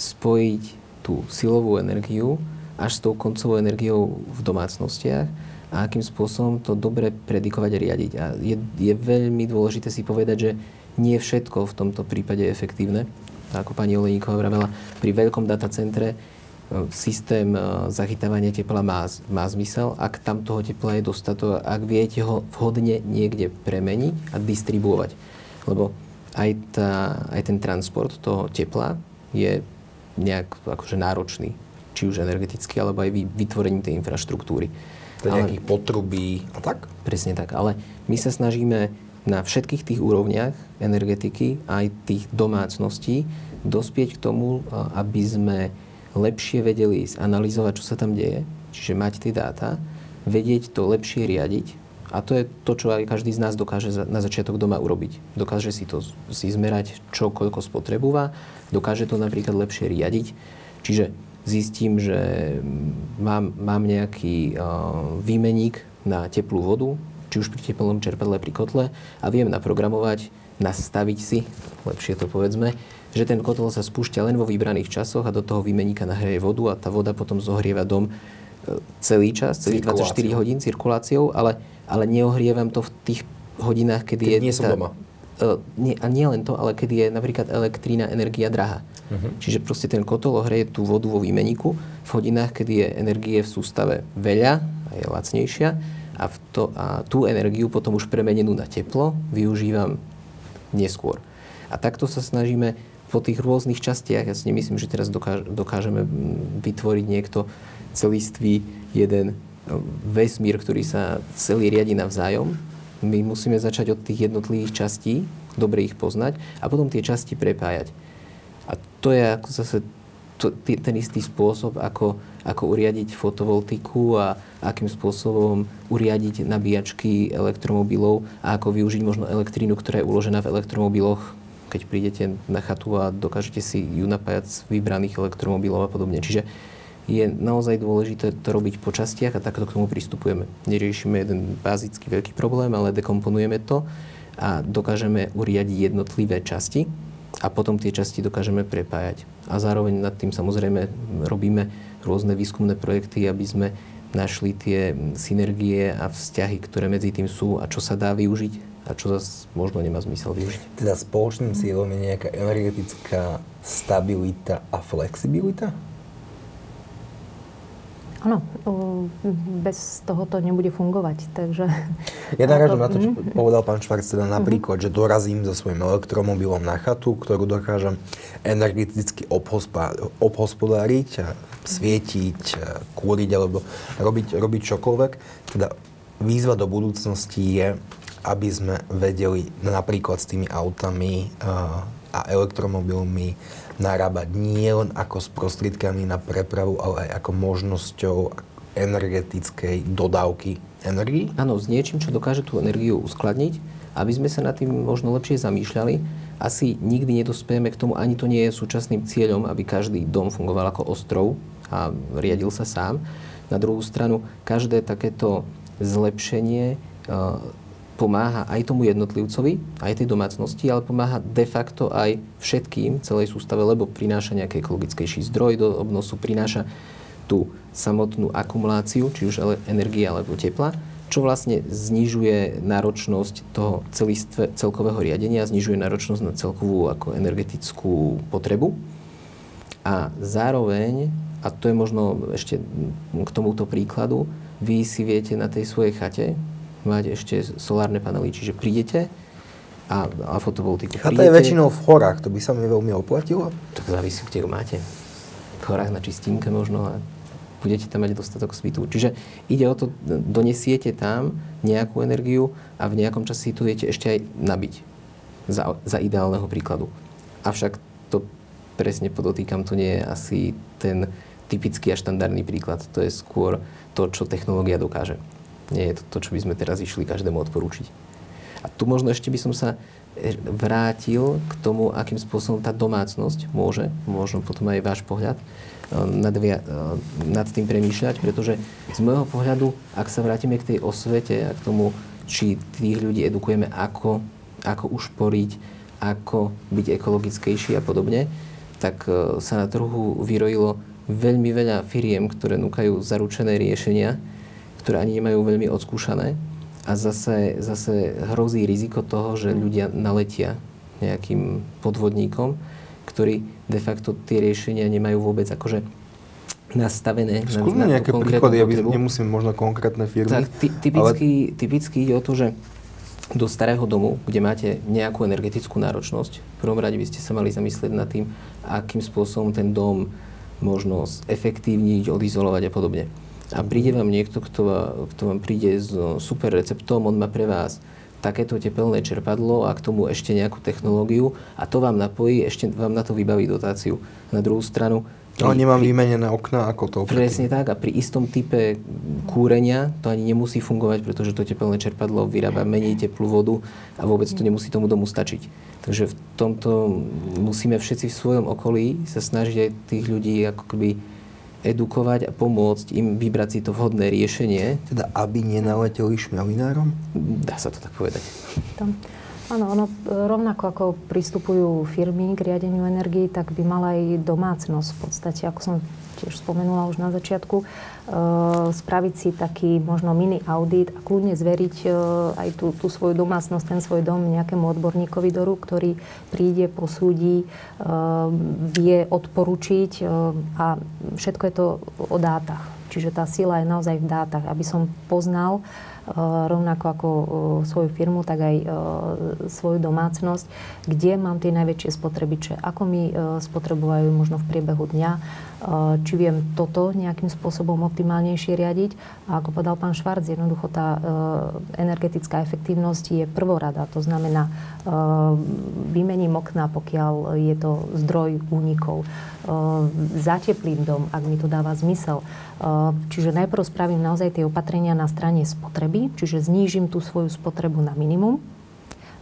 spojiť tú silovú energiu až s tou koncovou energiou v domácnostiach a akým spôsobom to dobre predikovať a riadiť. A je, je veľmi dôležité si povedať, že nie všetko v tomto prípade je efektívne. Ako pani Oleníková vravela, pri veľkom datacentre e, systém e, zachytávania tepla má, má zmysel, ak tam toho tepla je dostatok, ak viete ho vhodne niekde premeniť a distribuovať. Lebo aj, tá, aj ten transport toho tepla je nejak akože náročný. Či už energeticky, alebo aj vytvorením tej infraštruktúry. To je nejakých potrubí a tak? Presne tak. Ale my sa snažíme na všetkých tých úrovniach energetiky, aj tých domácností, dospieť k tomu, aby sme lepšie vedeli analyzovať, čo sa tam deje, čiže mať tie dáta, vedieť to lepšie riadiť a to je to, čo aj každý z nás dokáže na začiatok doma urobiť. Dokáže si to si zmerať, čo koľko spotrebúva, dokáže to napríklad lepšie riadiť. Čiže zistím, že mám, mám nejaký uh, výmeník na teplú vodu, či už pri teplnom čerpadle, pri kotle a viem naprogramovať, nastaviť si, lepšie to povedzme, že ten kotol sa spúšťa len vo vybraných časoch a do toho výmeníka nahreje vodu a tá voda potom zohrieva dom e, celý čas, celých 24 hodín cirkuláciou, ale ale neohrievam to v tých hodinách, kedy Keď je... nie som tá, doma. Uh, nie, a nie len to, ale kedy je napríklad elektrína, energia drahá. Uh-huh. Čiže proste ten kotol ohreje tú vodu vo výmeniku v hodinách, kedy je energie v sústave veľa a je lacnejšia a, v to, a tú energiu potom už premenenú na teplo využívam neskôr. A takto sa snažíme po tých rôznych častiach, ja si nemyslím, že teraz dokáž, dokážeme vytvoriť niekto celistvý jeden vesmír, ktorý sa celý riadi navzájom. My musíme začať od tých jednotlivých častí, dobre ich poznať a potom tie časti prepájať. A to je ako zase to, ten istý spôsob, ako, ako uriadiť fotovoltiku a akým spôsobom uriadiť nabíjačky elektromobilov a ako využiť možno elektrínu, ktorá je uložená v elektromobiloch keď prídete na chatu a dokážete si ju napájať z vybraných elektromobilov a podobne. Čiže je naozaj dôležité to robiť po častiach a takto k tomu pristupujeme. Neriešime jeden bazický veľký problém, ale dekomponujeme to a dokážeme uriadiť jednotlivé časti a potom tie časti dokážeme prepájať. A zároveň nad tým samozrejme robíme rôzne výskumné projekty, aby sme našli tie synergie a vzťahy, ktoré medzi tým sú a čo sa dá využiť a čo zase možno nemá zmysel využiť. Teda spoločným cieľom je nejaká energetická stabilita a flexibilita? Áno, bez toho to nebude fungovať, takže... Ja narážam na to, čo mhm. povedal pán Švarc, teda napríklad, že dorazím so svojím elektromobilom na chatu, ktorú dokážem energeticky obhospodáriť, a svietiť, kúriť alebo robiť, robiť čokoľvek. Teda výzva do budúcnosti je, aby sme vedeli napríklad s tými autami a elektromobilmi narábať nie len ako s prostriedkami na prepravu, ale aj ako možnosťou energetickej dodávky energii? Áno, s niečím, čo dokáže tú energiu uskladniť, aby sme sa nad tým možno lepšie zamýšľali. Asi nikdy nedospejeme k tomu, ani to nie je súčasným cieľom, aby každý dom fungoval ako ostrov a riadil sa sám. Na druhú stranu, každé takéto zlepšenie pomáha aj tomu jednotlivcovi, aj tej domácnosti, ale pomáha de facto aj všetkým, celej sústave, lebo prináša nejaký ekologickejší zdroj do obnosu, prináša tú samotnú akumuláciu, či už energie alebo tepla, čo vlastne znižuje náročnosť toho celistve, celkového riadenia, znižuje náročnosť na celkovú ako energetickú potrebu. A zároveň, a to je možno ešte k tomuto príkladu, vy si viete na tej svojej chate mať ešte solárne panely. Čiže prídete a, a fotovoltiku. A to je väčšinou v horách, to by sa mi veľmi oplatilo. Tak závisí, kde ho máte. V horách na čistínke možno a budete tam mať dostatok svitu. Čiže ide o to, donesiete tam nejakú energiu a v nejakom čase si tu viete ešte aj nabiť. Za, za ideálneho príkladu. Avšak to presne podotýkam, to nie je asi ten typický a štandardný príklad. To je skôr to, čo technológia dokáže. Nie je to to, čo by sme teraz išli každému odporúčiť. A tu možno ešte by som sa e, vrátil k tomu, akým spôsobom tá domácnosť môže, možno potom aj váš pohľad, e, nad, e, nad tým premýšľať, pretože z môjho pohľadu, ak sa vrátime k tej osvete a k tomu, či tých ľudí edukujeme, ako, ako ušporiť, ako byť ekologickejší a podobne, tak sa na trhu vyrojilo veľmi veľa firiem, ktoré núkajú zaručené riešenia, ktoré ani nemajú veľmi odskúšané a zase, zase hrozí riziko toho, že ľudia naletia nejakým podvodníkom, ktorí de facto tie riešenia nemajú vôbec akože nastavené. Skúsme na nejaké príklady, aby nemusím možno konkrétne firmy. Tak ty, typicky, ale... typicky ide o to, že do starého domu, kde máte nejakú energetickú náročnosť, v prvom rade by ste sa mali zamyslieť nad tým, akým spôsobom ten dom možno efektívniť, odizolovať a podobne a príde vám niekto, kto, kto vám príde s super receptom, on má pre vás takéto tepelné čerpadlo a k tomu ešte nejakú technológiu a to vám napojí, ešte vám na to vybaví dotáciu. Na druhú stranu... Ale nemám vymenené okna ako to. Presne tak a pri istom type kúrenia to ani nemusí fungovať, pretože to tepelné čerpadlo vyrába menej teplú vodu a vôbec to nemusí tomu domu stačiť. Takže v tomto musíme všetci v svojom okolí sa snažiť aj tých ľudí ako keby edukovať a pomôcť im vybrať si to vhodné riešenie. Teda aby nenaleteli šmielinárom? Dá sa to tak povedať. Tam. Áno, ono rovnako ako pristupujú firmy k riadeniu energii, tak by mala aj domácnosť v podstate, ako som tiež spomenula už na začiatku, e, spraviť si taký možno mini audit a kľudne zveriť e, aj tú, tú svoju domácnosť, ten svoj dom nejakému odborníkovi do rúk, ktorý príde, posúdi, e, vie odporučiť a všetko je to o dátach. Čiže tá sila je naozaj v dátach, aby som poznal, rovnako ako eh, svoju firmu, tak aj eh, svoju domácnosť, kde mám tie najväčšie spotrebiče, ako mi spotrebujú možno v priebehu dňa, či viem toto nejakým spôsobom optimálnejšie riadiť. A ako povedal pán Švarc, jednoducho tá energetická efektívnosť je prvorada. To znamená, vymením okna, pokiaľ je to zdroj únikov. Zateplím dom, ak mi to dáva zmysel. Čiže najprv spravím naozaj tie opatrenia na strane spotreby, čiže znížim tú svoju spotrebu na minimum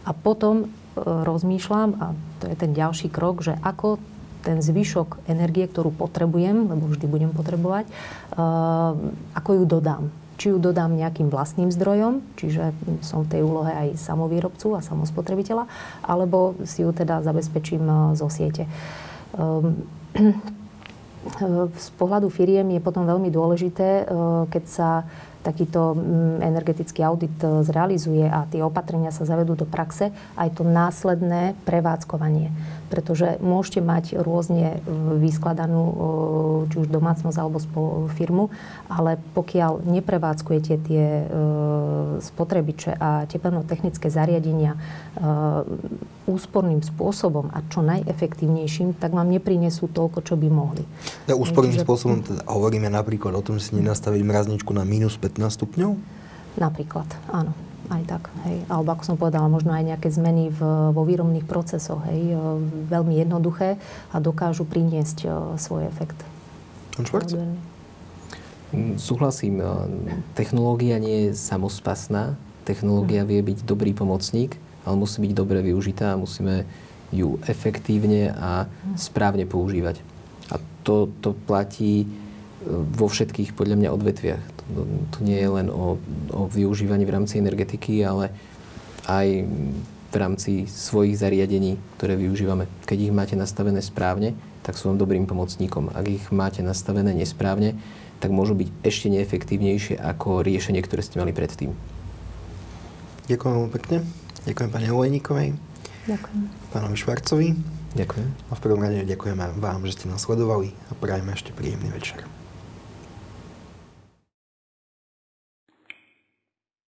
a potom rozmýšľam, a to je ten ďalší krok, že ako ten zvyšok energie, ktorú potrebujem, lebo vždy budem potrebovať, ako ju dodám či ju dodám nejakým vlastným zdrojom, čiže som v tej úlohe aj samovýrobcu a samospotrebiteľa, alebo si ju teda zabezpečím e, zo siete. Ehm, z pohľadu firiem je potom veľmi dôležité, e, keď sa takýto mm, energetický audit e, zrealizuje a tie opatrenia sa zavedú do praxe, aj to následné prevádzkovanie pretože môžete mať rôzne e, vyskladanú e, či už domácnosť alebo firmu, ale pokiaľ neprevádzkujete tie spotrebiče a teplno-technické zariadenia úsporným spôsobom a čo najefektívnejším, tak vám neprinesú toľko, čo by mohli. Ja úsporným Čiže... spôsobom teda hovoríme napríklad o tom, že si nenastaviť mrazničku na minus 15 stupňov? Napríklad, áno aj tak. Hej. Alebo ako som povedala, možno aj nejaké zmeny v, vo výrobných procesoch. Hej. Veľmi jednoduché a dokážu priniesť svoj efekt. Mm, súhlasím. Technológia nie je samospasná. Technológia vie byť dobrý pomocník, ale musí byť dobre využitá a musíme ju efektívne a správne používať. A to, to platí vo všetkých, podľa mňa, odvetviach. To, nie je len o, o využívaní v rámci energetiky, ale aj v rámci svojich zariadení, ktoré využívame. Keď ich máte nastavené správne, tak sú vám dobrým pomocníkom. Ak ich máte nastavené nesprávne, tak môžu byť ešte neefektívnejšie ako riešenie, ktoré ste mali predtým. Ďakujem veľmi pekne. Ďakujem pani Olejníkovej. Ďakujem. Pánovi Švarcovi. Ďakujem. A v prvom rade ďakujeme vám, že ste nás sledovali a prajeme ešte príjemný večer.